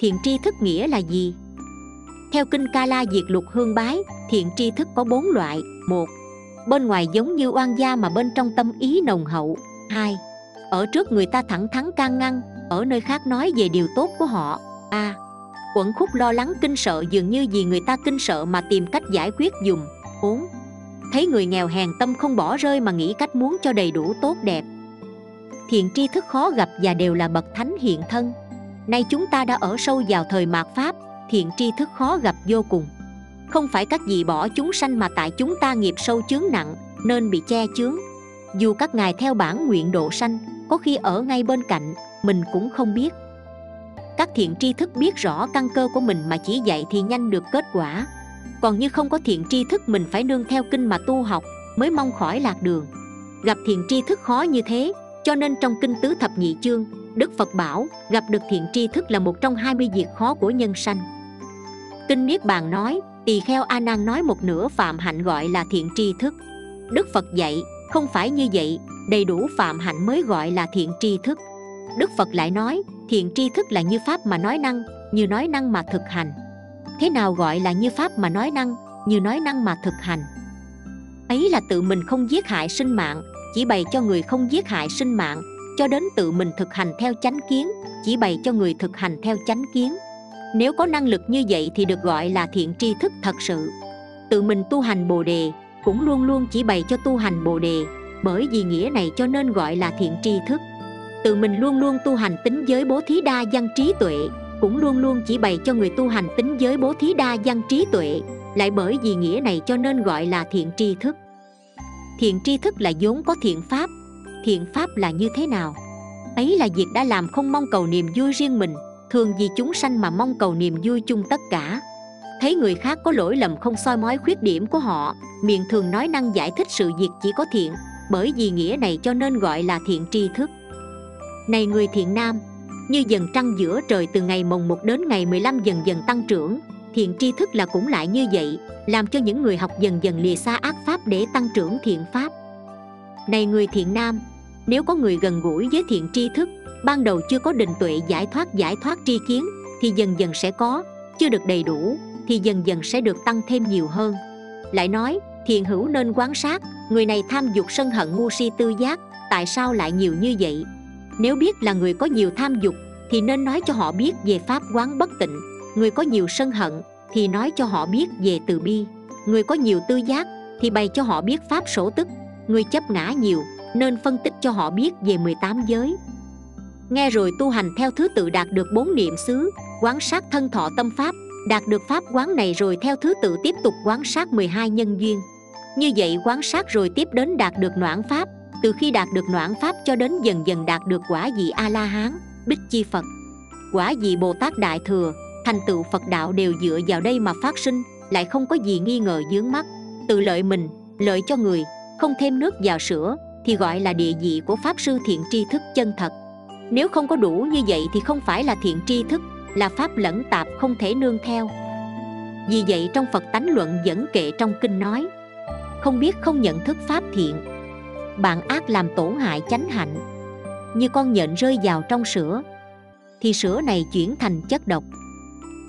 thiện tri thức nghĩa là gì? Theo kinh ca la diệt lục hương bái thiện tri thức có bốn loại. Một bên ngoài giống như oan gia mà bên trong tâm ý nồng hậu. Hai ở trước người ta thẳng thắn can ngăn ở nơi khác nói về điều tốt của họ. Ba, à, quẩn khúc lo lắng kinh sợ dường như vì người ta kinh sợ mà tìm cách giải quyết dùm; bốn thấy người nghèo hèn tâm không bỏ rơi mà nghĩ cách muốn cho đầy đủ tốt đẹp. Thiện tri thức khó gặp và đều là bậc thánh hiện thân nay chúng ta đã ở sâu vào thời mạt pháp, thiện tri thức khó gặp vô cùng. Không phải các vị bỏ chúng sanh mà tại chúng ta nghiệp sâu chướng nặng, nên bị che chướng. Dù các ngài theo bản nguyện độ sanh, có khi ở ngay bên cạnh, mình cũng không biết. Các thiện tri thức biết rõ căn cơ của mình mà chỉ dạy thì nhanh được kết quả. Còn như không có thiện tri thức mình phải nương theo kinh mà tu học, mới mong khỏi lạc đường. Gặp thiện tri thức khó như thế, cho nên trong kinh tứ thập nhị chương đức phật bảo, gặp được thiện tri thức là một trong hai mươi việc khó của nhân sanh. Kinh niết bàn nói, tỳ kheo a nan nói một nửa phạm hạnh gọi là thiện tri thức. Đức phật dạy, không phải như vậy, đầy đủ phạm hạnh mới gọi là thiện tri thức. Đức phật lại nói, thiện tri thức là như pháp mà nói năng, như nói năng mà thực hành. Thế nào gọi là như pháp mà nói năng, như nói năng mà thực hành? Ấy là tự mình không giết hại sinh mạng, chỉ bày cho người không giết hại sinh mạng cho đến tự mình thực hành theo chánh kiến, chỉ bày cho người thực hành theo chánh kiến. Nếu có năng lực như vậy thì được gọi là thiện tri thức thật sự. Tự mình tu hành bồ đề cũng luôn luôn chỉ bày cho tu hành bồ đề, bởi vì nghĩa này cho nên gọi là thiện tri thức. Tự mình luôn luôn tu hành tính giới bố thí đa văn trí tuệ, cũng luôn luôn chỉ bày cho người tu hành tính giới bố thí đa văn trí tuệ, lại bởi vì nghĩa này cho nên gọi là thiện tri thức. Thiện tri thức là vốn có thiện pháp thiện pháp là như thế nào? Ấy là việc đã làm không mong cầu niềm vui riêng mình, thường vì chúng sanh mà mong cầu niềm vui chung tất cả. Thấy người khác có lỗi lầm không soi mói khuyết điểm của họ, miệng thường nói năng giải thích sự việc chỉ có thiện, bởi vì nghĩa này cho nên gọi là thiện tri thức. Này người thiện nam, như dần trăng giữa trời từ ngày mồng 1 đến ngày 15 dần dần tăng trưởng, thiện tri thức là cũng lại như vậy, làm cho những người học dần dần lìa xa ác pháp để tăng trưởng thiện pháp. Này người thiện nam nếu có người gần gũi với thiện tri thức, ban đầu chưa có định tuệ giải thoát giải thoát tri kiến, thì dần dần sẽ có, chưa được đầy đủ, thì dần dần sẽ được tăng thêm nhiều hơn. Lại nói thiện hữu nên quán sát, người này tham dục sân hận ngu si tư giác, tại sao lại nhiều như vậy? Nếu biết là người có nhiều tham dục, thì nên nói cho họ biết về pháp quán bất tịnh. Người có nhiều sân hận, thì nói cho họ biết về từ bi. Người có nhiều tư giác, thì bày cho họ biết pháp sổ tức. Người chấp ngã nhiều nên phân tích cho họ biết về 18 giới. Nghe rồi tu hành theo thứ tự đạt được bốn niệm xứ, quán sát thân thọ tâm pháp, đạt được pháp quán này rồi theo thứ tự tiếp tục quán sát 12 nhân duyên. Như vậy quán sát rồi tiếp đến đạt được noãn pháp, từ khi đạt được noãn pháp cho đến dần dần đạt được quả vị a la hán bích chi phật. Quả vị bồ tát đại thừa, thành tựu phật đạo đều dựa vào đây mà phát sinh, lại không có gì nghi ngờ dướng mắt. Tự lợi mình, lợi cho người, không thêm nước vào sữa thì gọi là địa vị của pháp sư thiện tri thức chân thật. Nếu không có đủ như vậy thì không phải là thiện tri thức, là pháp lẫn tạp không thể nương theo. Vì vậy trong phật tánh luận dẫn kệ trong kinh nói, không biết không nhận thức pháp thiện, bạn ác làm tổn hại chánh hạnh. Như con nhện rơi vào trong sữa, thì sữa này chuyển thành chất độc.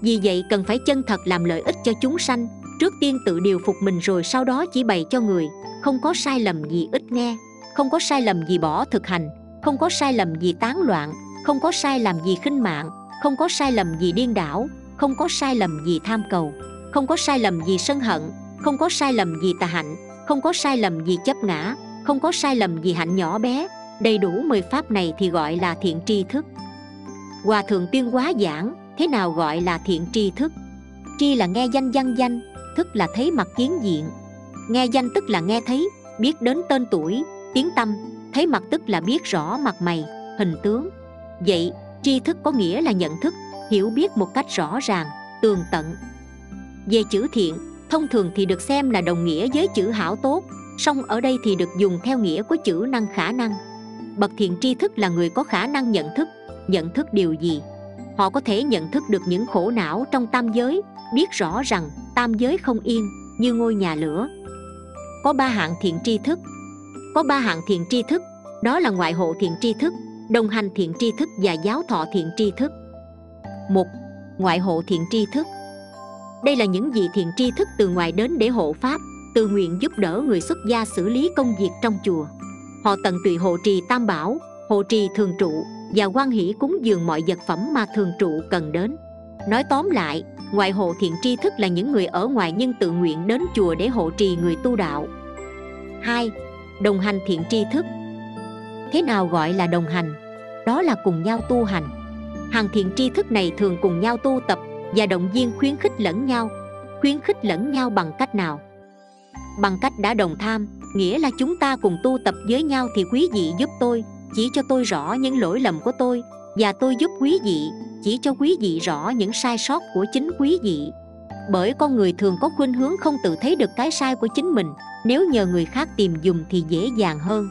Vì vậy cần phải chân thật làm lợi ích cho chúng sanh, trước tiên tự điều phục mình rồi sau đó chỉ bày cho người, không có sai lầm gì ít nghe không có sai lầm gì bỏ thực hành, không có sai lầm gì tán loạn, không có sai lầm gì khinh mạng, không có sai lầm gì điên đảo, không có sai lầm gì tham cầu, không có sai lầm gì sân hận, không có sai lầm gì tà hạnh, không có sai lầm gì chấp ngã, không có sai lầm gì hạnh nhỏ bé. Đầy đủ mười pháp này thì gọi là thiện tri thức. Hòa thượng tuyên hóa giảng, thế nào gọi là thiện tri thức? Tri là nghe danh văn danh, thức là thấy mặt kiến diện. Nghe danh tức là nghe thấy, biết đến tên tuổi tiếng tâm, thấy mặt tức là biết rõ mặt mày, hình tướng. Vậy, tri thức có nghĩa là nhận thức, hiểu biết một cách rõ ràng, tường tận. Về chữ thiện, thông thường thì được xem là đồng nghĩa với chữ hảo tốt, song ở đây thì được dùng theo nghĩa của chữ năng khả năng. Bậc thiện tri thức là người có khả năng nhận thức nhận thức điều gì? Họ có thể nhận thức được những khổ não trong tam giới, biết rõ rằng tam giới không yên, như ngôi nhà lửa. Có ba hạng thiện tri thức có ba hạng thiện tri thức, đó là ngoại hộ thiện tri thức, đồng hành thiện tri thức và giáo thọ thiện tri thức. Một, ngoại hộ thiện tri thức. Đây là những vị thiện tri thức từ ngoài đến để hộ pháp, tự nguyện giúp đỡ người xuất gia xử lý công việc trong chùa. Họ tận tụy hộ trì tam bảo, hộ trì thường trụ và quan hỷ cúng dường mọi vật phẩm mà thường trụ cần đến. Nói tóm lại, ngoại hộ thiện tri thức là những người ở ngoài nhưng tự nguyện đến chùa để hộ trì người tu đạo. 2. Đồng hành thiện tri thức Thế nào gọi là đồng hành? Đó là cùng nhau tu hành Hàng thiện tri thức này thường cùng nhau tu tập và động viên khuyến khích lẫn nhau Khuyến khích lẫn nhau bằng cách nào? Bằng cách đã đồng tham, nghĩa là chúng ta cùng tu tập với nhau thì quý vị giúp tôi, chỉ cho tôi rõ những lỗi lầm của tôi và tôi giúp quý vị, chỉ cho quý vị rõ những sai sót của chính quý vị. Bởi con người thường có khuynh hướng không tự thấy được cái sai của chính mình, nếu nhờ người khác tìm dùm thì dễ dàng hơn.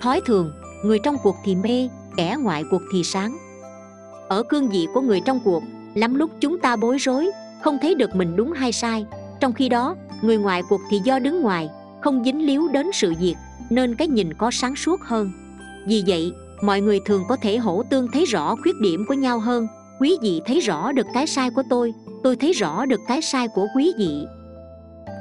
Thói thường, người trong cuộc thì mê, kẻ ngoại cuộc thì sáng. Ở cương vị của người trong cuộc, lắm lúc chúng ta bối rối, không thấy được mình đúng hay sai. Trong khi đó, người ngoài cuộc thì do đứng ngoài, không dính líu đến sự việc, nên cái nhìn có sáng suốt hơn. Vì vậy, mọi người thường có thể hỗ tương thấy rõ khuyết điểm của nhau hơn quý vị thấy rõ được cái sai của tôi tôi thấy rõ được cái sai của quý vị.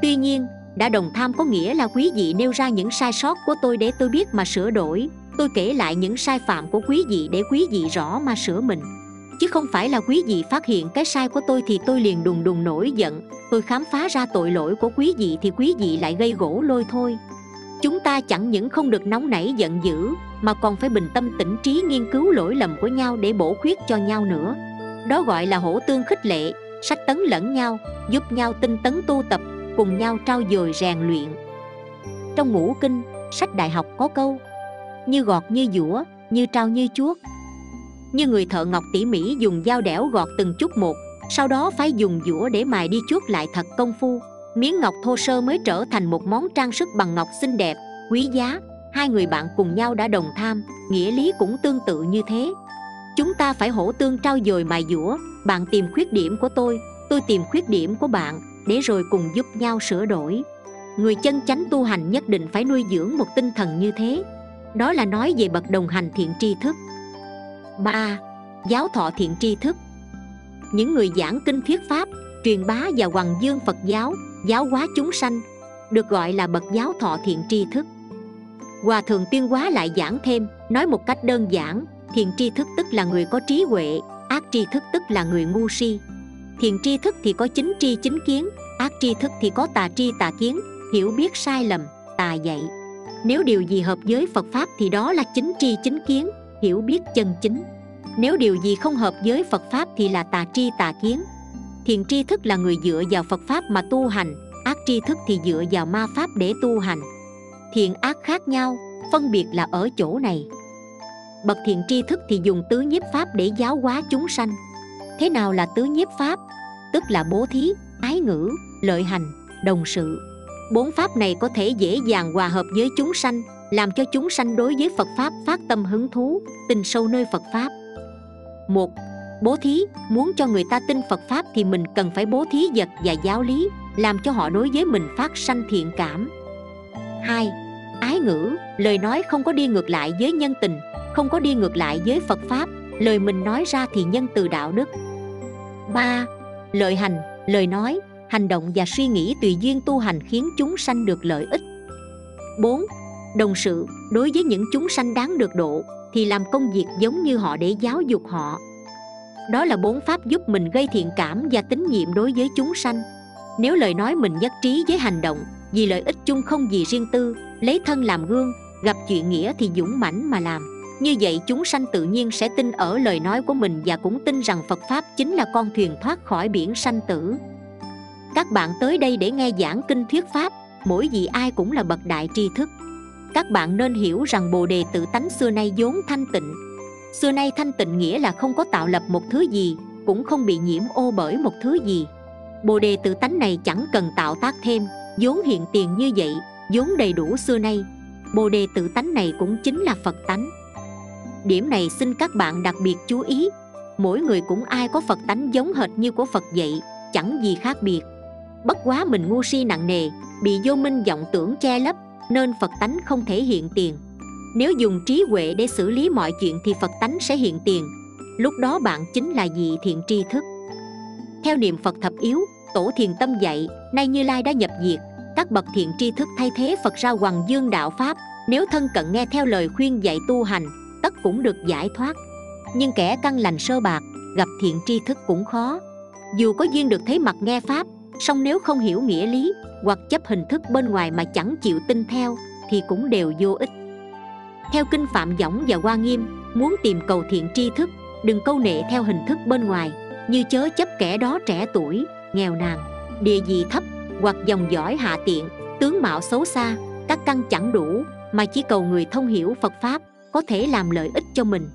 Tuy nhiên, đã đồng tham có nghĩa là quý vị nêu ra những sai sót của tôi để tôi biết mà sửa đổi. Tôi kể lại những sai phạm của quý vị để quý vị rõ mà sửa mình. Chứ không phải là quý vị phát hiện cái sai của tôi thì tôi liền đùng đùng nổi giận. Tôi khám phá ra tội lỗi của quý vị thì quý vị lại gây gỗ lôi thôi. Chúng ta chẳng những không được nóng nảy giận dữ, mà còn phải bình tâm tĩnh trí nghiên cứu lỗi lầm của nhau để bổ khuyết cho nhau nữa. Đó gọi là hỗ tương khích lệ sách tấn lẫn nhau, giúp nhau tinh tấn tu tập, cùng nhau trao dồi rèn luyện. Trong ngũ kinh, sách đại học có câu, như gọt như dũa như trao như chuốt. Như người thợ ngọc tỉ mỉ dùng dao đẽo gọt từng chút một, sau đó phải dùng dũa để mài đi chuốt lại thật công phu. Miếng ngọc thô sơ mới trở thành một món trang sức bằng ngọc xinh đẹp, quý giá, hai người bạn cùng nhau đã đồng tham, nghĩa lý cũng tương tự như thế chúng ta phải hỗ tương trao dồi mài dũa bạn tìm khuyết điểm của tôi tôi tìm khuyết điểm của bạn, để rồi cùng giúp nhau sửa đổi. Người chân chánh tu hành nhất định phải nuôi dưỡng một tinh thần như thế. Đó là nói về bậc đồng hành thiện tri thức. Ba, giáo thọ thiện tri thức. Những người giảng kinh thuyết pháp, truyền bá và hoàng dương phật giáo giáo hóa chúng sanh, được gọi là bậc giáo thọ thiện tri thức. Hòa thượng tuyên hóa lại giảng thêm, nói một cách đơn giản thiện tri thức tức là người có trí huệ, ác tri thức tức là người ngu si. Thiện tri thức thì có chính tri chính kiến, ác tri thức thì có tà tri tà kiến, hiểu biết sai lầm, tà dạy. Nếu điều gì hợp với phật pháp thì đó là chính tri chính kiến, hiểu biết chân chính. Nếu điều gì không hợp với phật pháp thì là tà tri tà kiến. Thiện tri thức là người dựa vào phật pháp mà tu hành, ác tri thức thì dựa vào ma pháp để tu hành. Thiện ác khác nhau, phân biệt là ở chỗ này bậc thiện tri thức thì dùng tứ nhiếp pháp để giáo hóa chúng sanh. Thế nào là tứ nhiếp pháp? Tức là bố thí, ái ngữ, lợi hành, đồng sự. Bốn pháp này có thể dễ dàng hòa hợp với chúng sanh, làm cho chúng sanh đối với phật pháp phát tâm hứng thú, tin sâu nơi phật pháp. Một, bố thí, muốn cho người ta tin phật pháp thì mình cần phải bố thí vật và giáo lý, làm cho họ đối với mình phát sanh thiện cảm. Hai, ái ngữ, lời nói không có đi ngược lại với nhân tình không có đi ngược lại với phật pháp, lời mình nói ra thì nhân từ đạo đức. Ba, lợi hành, lời nói, hành động và suy nghĩ tùy duyên tu hành khiến chúng sanh được lợi ích. Bốn, đồng sự, đối với những chúng sanh đáng được độ thì làm công việc giống như họ để giáo dục họ. Đó là bốn pháp giúp mình gây thiện cảm và tín nhiệm đối với chúng sanh. Nếu lời nói mình nhất trí với hành động, vì lợi ích chung không vì riêng tư, lấy thân làm gương, gặp chuyện nghĩa thì dũng mãnh mà làm như vậy chúng sanh tự nhiên sẽ tin ở lời nói của mình và cũng tin rằng phật pháp chính là con thuyền thoát khỏi biển sanh tử. Các bạn tới đây để nghe giảng kinh thuyết pháp, mỗi vị ai cũng là bậc đại tri thức. Các bạn nên hiểu rằng bồ đề tự tánh xưa nay vốn thanh tịnh. Xưa nay thanh tịnh nghĩa là không có tạo lập một thứ gì, cũng không bị nhiễm ô bởi một thứ gì. Bồ đề tự tánh này chẳng cần tạo tác thêm, vốn hiện tiền như vậy, vốn đầy đủ xưa nay. Bồ đề tự tánh này cũng chính là phật tánh điểm này xin các bạn đặc biệt chú ý. Mỗi người cũng ai có phật tánh giống hệt như của phật vậy, chẳng gì khác biệt. Bất quá mình ngu si nặng nề, bị vô minh vọng tưởng che lấp, nên phật tánh không thể hiện tiền. Nếu dùng trí huệ để xử lý mọi chuyện thì phật tánh sẽ hiện tiền. Lúc đó bạn chính là vị thiện tri thức. Theo niệm phật thập yếu, tổ thiền tâm dạy, nay như lai đã nhập diệt, các bậc thiện tri thức thay thế phật ra hoàng dương đạo pháp, nếu thân cận nghe theo lời khuyên dạy tu hành tất cũng được giải thoát. Nhưng kẻ căn lành sơ bạc, gặp thiện tri thức cũng khó. Dù có duyên được thấy mặt nghe pháp, song nếu không hiểu nghĩa lý, hoặc chấp hình thức bên ngoài mà chẳng chịu tin theo, thì cũng đều vô ích. Theo kinh phạm võng và hoa nghiêm, muốn tìm cầu thiện tri thức, đừng câu nệ theo hình thức bên ngoài, như chớ chấp kẻ đó trẻ tuổi, nghèo nàn, địa vị thấp, hoặc dòng dõi hạ tiện, tướng mạo xấu xa, các căn chẳng đủ, mà chỉ cầu người thông hiểu phật pháp có thể làm lợi ích cho mình.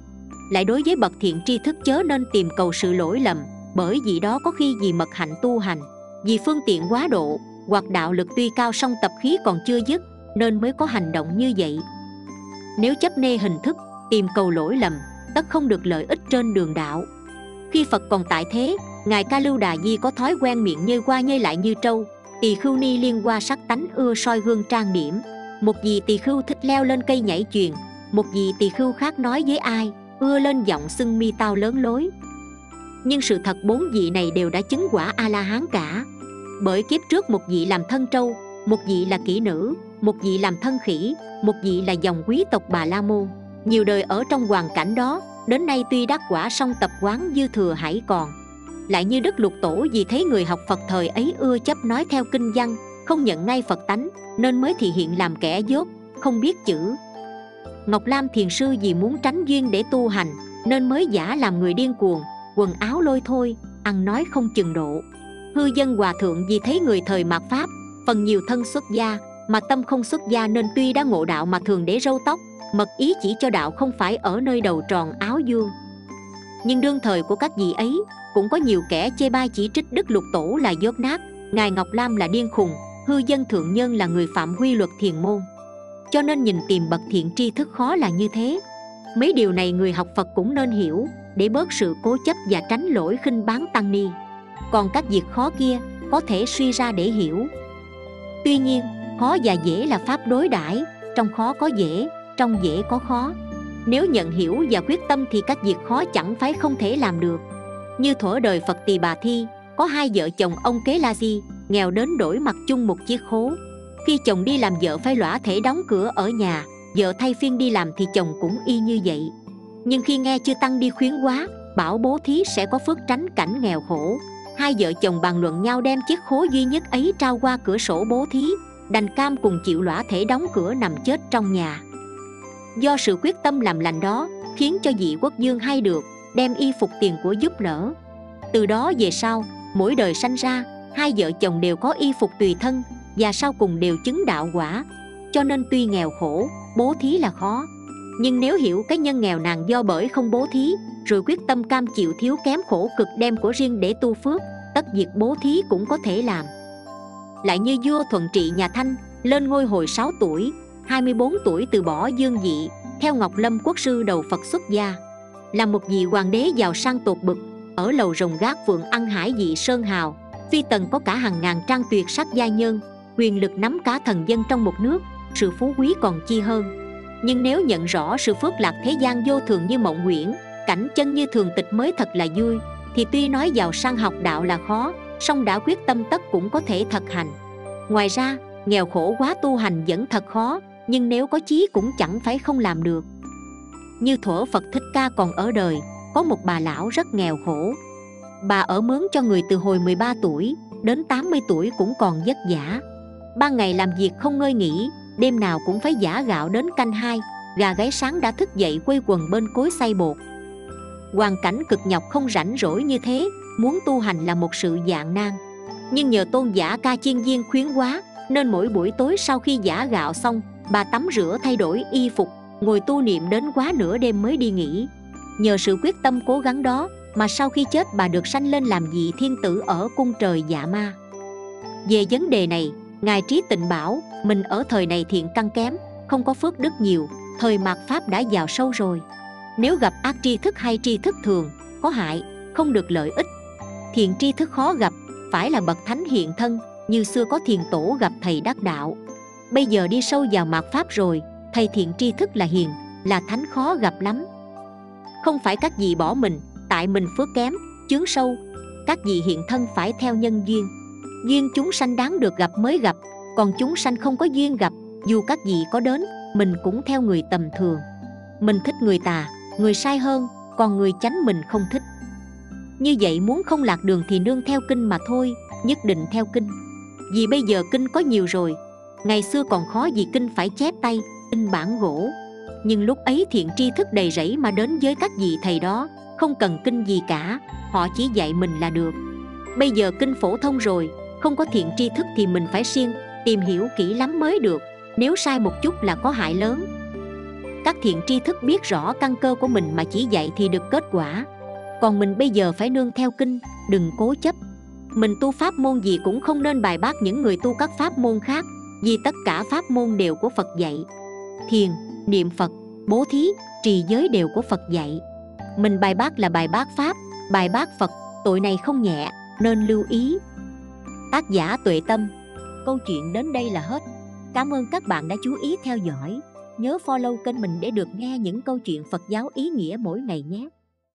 Lại đối với bậc thiện tri thức chớ nên tìm cầu sự lỗi lầm, bởi vì đó có khi vì mật hạnh tu hành, vì phương tiện quá độ, hoặc đạo lực tuy cao song tập khí còn chưa dứt, nên mới có hành động như vậy. Nếu chấp nê hình thức, tìm cầu lỗi lầm, tất không được lợi ích trên đường đạo. Khi phật còn tại thế, ngài ca lưu đà di có thói quen miệng nhơi qua nhơi lại như trâu, tỳ khưu ni liên qua sắc tánh ưa soi gương trang điểm. Một dì tỳ khưu thích leo lên cây nhảy chuyền một vị tỳ khưu khác nói với ai, ưa lên giọng xưng mi tao lớn lối. Nhưng sự thật bốn vị này đều đã chứng quả a la hán cả. Bởi kiếp trước một vị làm thân trâu, một vị là kỹ nữ, một vị làm thân khỉ, một vị là dòng quý tộc bà la môn. Nhiều đời ở trong hoàn cảnh đó, đến nay tuy đắc quả song tập quán dư thừa hãy còn, lại như đức lục tổ vì thấy người học phật thời ấy ưa chấp nói theo kinh văn, không nhận ngay phật tánh, nên mới thị hiện làm kẻ dốt, không biết chữ ngọc lam thiền sư vì muốn tránh duyên để tu hành, nên mới giả làm người điên cuồng, quần áo lôi thôi, ăn nói không chừng độ. Hư dân hòa thượng vì thấy người thời mạt pháp, phần nhiều thân xuất gia, mà tâm không xuất gia nên tuy đã ngộ đạo mà thường để râu tóc, mật ý chỉ cho đạo không phải ở nơi đầu tròn áo vuông nhưng đương thời của các vị ấy, cũng có nhiều kẻ chê bai chỉ trích đức lục tổ là dốt nát, ngài ngọc lam là điên khùng, hư dân thượng nhân là người phạm quy luật thiền môn cho nên nhìn tìm bậc thiện tri thức khó là như thế. Mấy điều này người học phật cũng nên hiểu, để bớt sự cố chấp và tránh lỗi khinh bán tăng ni. Còn các việc khó kia, có thể suy ra để hiểu. Tuy nhiên, khó và dễ là pháp đối đãi, trong khó có dễ, trong dễ có khó. Nếu nhận hiểu và quyết tâm thì các việc khó chẳng phải không thể làm được. Như thuở đời phật tỳ bà thi, có hai vợ chồng ông kế la di, nghèo đến đổi mặt chung một chiếc khố khi chồng đi làm vợ phải lõa thể đóng cửa ở nhà, vợ thay phiên đi làm thì chồng cũng y như vậy. Nhưng khi nghe chưa tăng đi khuyến quá, bảo bố thí sẽ có phước tránh cảnh nghèo khổ. Hai vợ chồng bàn luận nhau đem chiếc khố duy nhất ấy trao qua cửa sổ bố thí, đành cam cùng chịu lõa thể đóng cửa nằm chết trong nhà. Do sự quyết tâm làm lành đó, khiến cho vị quốc dương hay được, đem y phục tiền của giúp đỡ từ đó về sau, mỗi đời sanh ra, hai vợ chồng đều có y phục tùy thân và sau cùng đều chứng đạo quả. Cho nên tuy nghèo khổ, bố thí là khó. Nhưng nếu hiểu cái nhân nghèo nàn do bởi không bố thí, rồi quyết tâm cam chịu thiếu kém khổ cực đem của riêng để tu phước, tất việc bố thí cũng có thể làm. Lại như vua thuận trị nhà thanh, lên ngôi hồi 6 tuổi 24 tuổi từ bỏ dương dị, theo ngọc lâm quốc sư đầu phật xuất gia. Là một vị hoàng đế giàu sang tột bực, ở lầu rồng gác phượng ăn hải dị sơn hào, phi tần có cả hàng ngàn trang tuyệt sắc gia nhân quyền lực nắm cả thần dân trong một nước, sự phú quý còn chi hơn. Nhưng nếu nhận rõ sự phước lạc thế gian vô thường như mộng nguyễn cảnh chân như thường tịch mới thật là vui, thì tuy nói giàu sang học đạo là khó, song đã quyết tâm tất cũng có thể thật hành. Ngoài ra, nghèo khổ quá tu hành vẫn thật khó, nhưng nếu có chí cũng chẳng phải không làm được. Như thuở phật thích ca còn ở đời, có một bà lão rất nghèo khổ. Bà ở mướn cho người từ hồi 13 tuổi, đến 80 tuổi cũng còn vất vả ban ngày làm việc không ngơi nghỉ, đêm nào cũng phải giả gạo đến canh hai, gà gáy sáng đã thức dậy quây quần bên cối xay bột. Hoàn cảnh cực nhọc không rảnh rỗi như thế, muốn tu hành là một sự dạng nan. Nhưng nhờ tôn giả ca chiên viên khuyến quá, nên mỗi buổi tối sau khi giả gạo xong, bà tắm rửa thay đổi y phục, ngồi tu niệm đến quá nửa đêm mới đi nghỉ. Nhờ sự quyết tâm cố gắng đó mà sau khi chết bà được sanh lên làm vị thiên tử ở cung trời dạ ma. Về vấn đề này ngài trí tịnh bảo, mình ở thời này thiện căn kém, không có phước đức nhiều, thời mạt pháp đã vào sâu rồi. Nếu gặp ác tri thức hay tri thức thường, có hại, không được lợi ích. Thiện tri thức khó gặp, phải là bậc thánh hiện thân, như xưa có thiền tổ gặp thầy đắc đạo. Bây giờ đi sâu vào mạt pháp rồi, thầy thiện tri thức là hiền, là thánh khó gặp lắm. Không phải các gì bỏ mình, tại mình phước kém, chướng sâu, các vị hiện thân phải theo nhân duyên duyên chúng sanh đáng được gặp mới gặp, còn chúng sanh không có duyên gặp, dù các vị có đến, mình cũng theo người tầm thường. Mình thích người tà, người sai hơn, còn người chánh mình không thích. Như vậy muốn không lạc đường thì nương theo kinh mà thôi, nhất định theo kinh. Vì bây giờ kinh có nhiều rồi, ngày xưa còn khó vì kinh phải chép tay, in bản gỗ. Nhưng lúc ấy thiện tri thức đầy rẫy mà đến với các vị thầy đó, không cần kinh gì cả, họ chỉ dạy mình là được. Bây giờ kinh phổ thông rồi không có thiện tri thức thì mình phải siêng, tìm hiểu kỹ lắm mới được. Nếu sai một chút là có hại lớn. Các thiện tri thức biết rõ căn cơ của mình mà chỉ dạy thì được kết quả. Còn mình bây giờ phải nương theo kinh, đừng cố chấp. Mình tu pháp môn gì cũng không nên bài bác những người tu các pháp môn khác, vì tất cả pháp môn đều của phật dạy. Thiền, niệm phật, bố thí, trì giới đều của phật dạy. Mình bài bác là bài bác pháp, bài bác phật, tội này không nhẹ, nên lưu ý tác giả tuệ tâm. Câu chuyện đến đây là hết. Cảm ơn các bạn đã chú ý theo dõi. Nhớ follow kênh mình để được nghe những câu chuyện phật giáo ý nghĩa mỗi ngày nhé.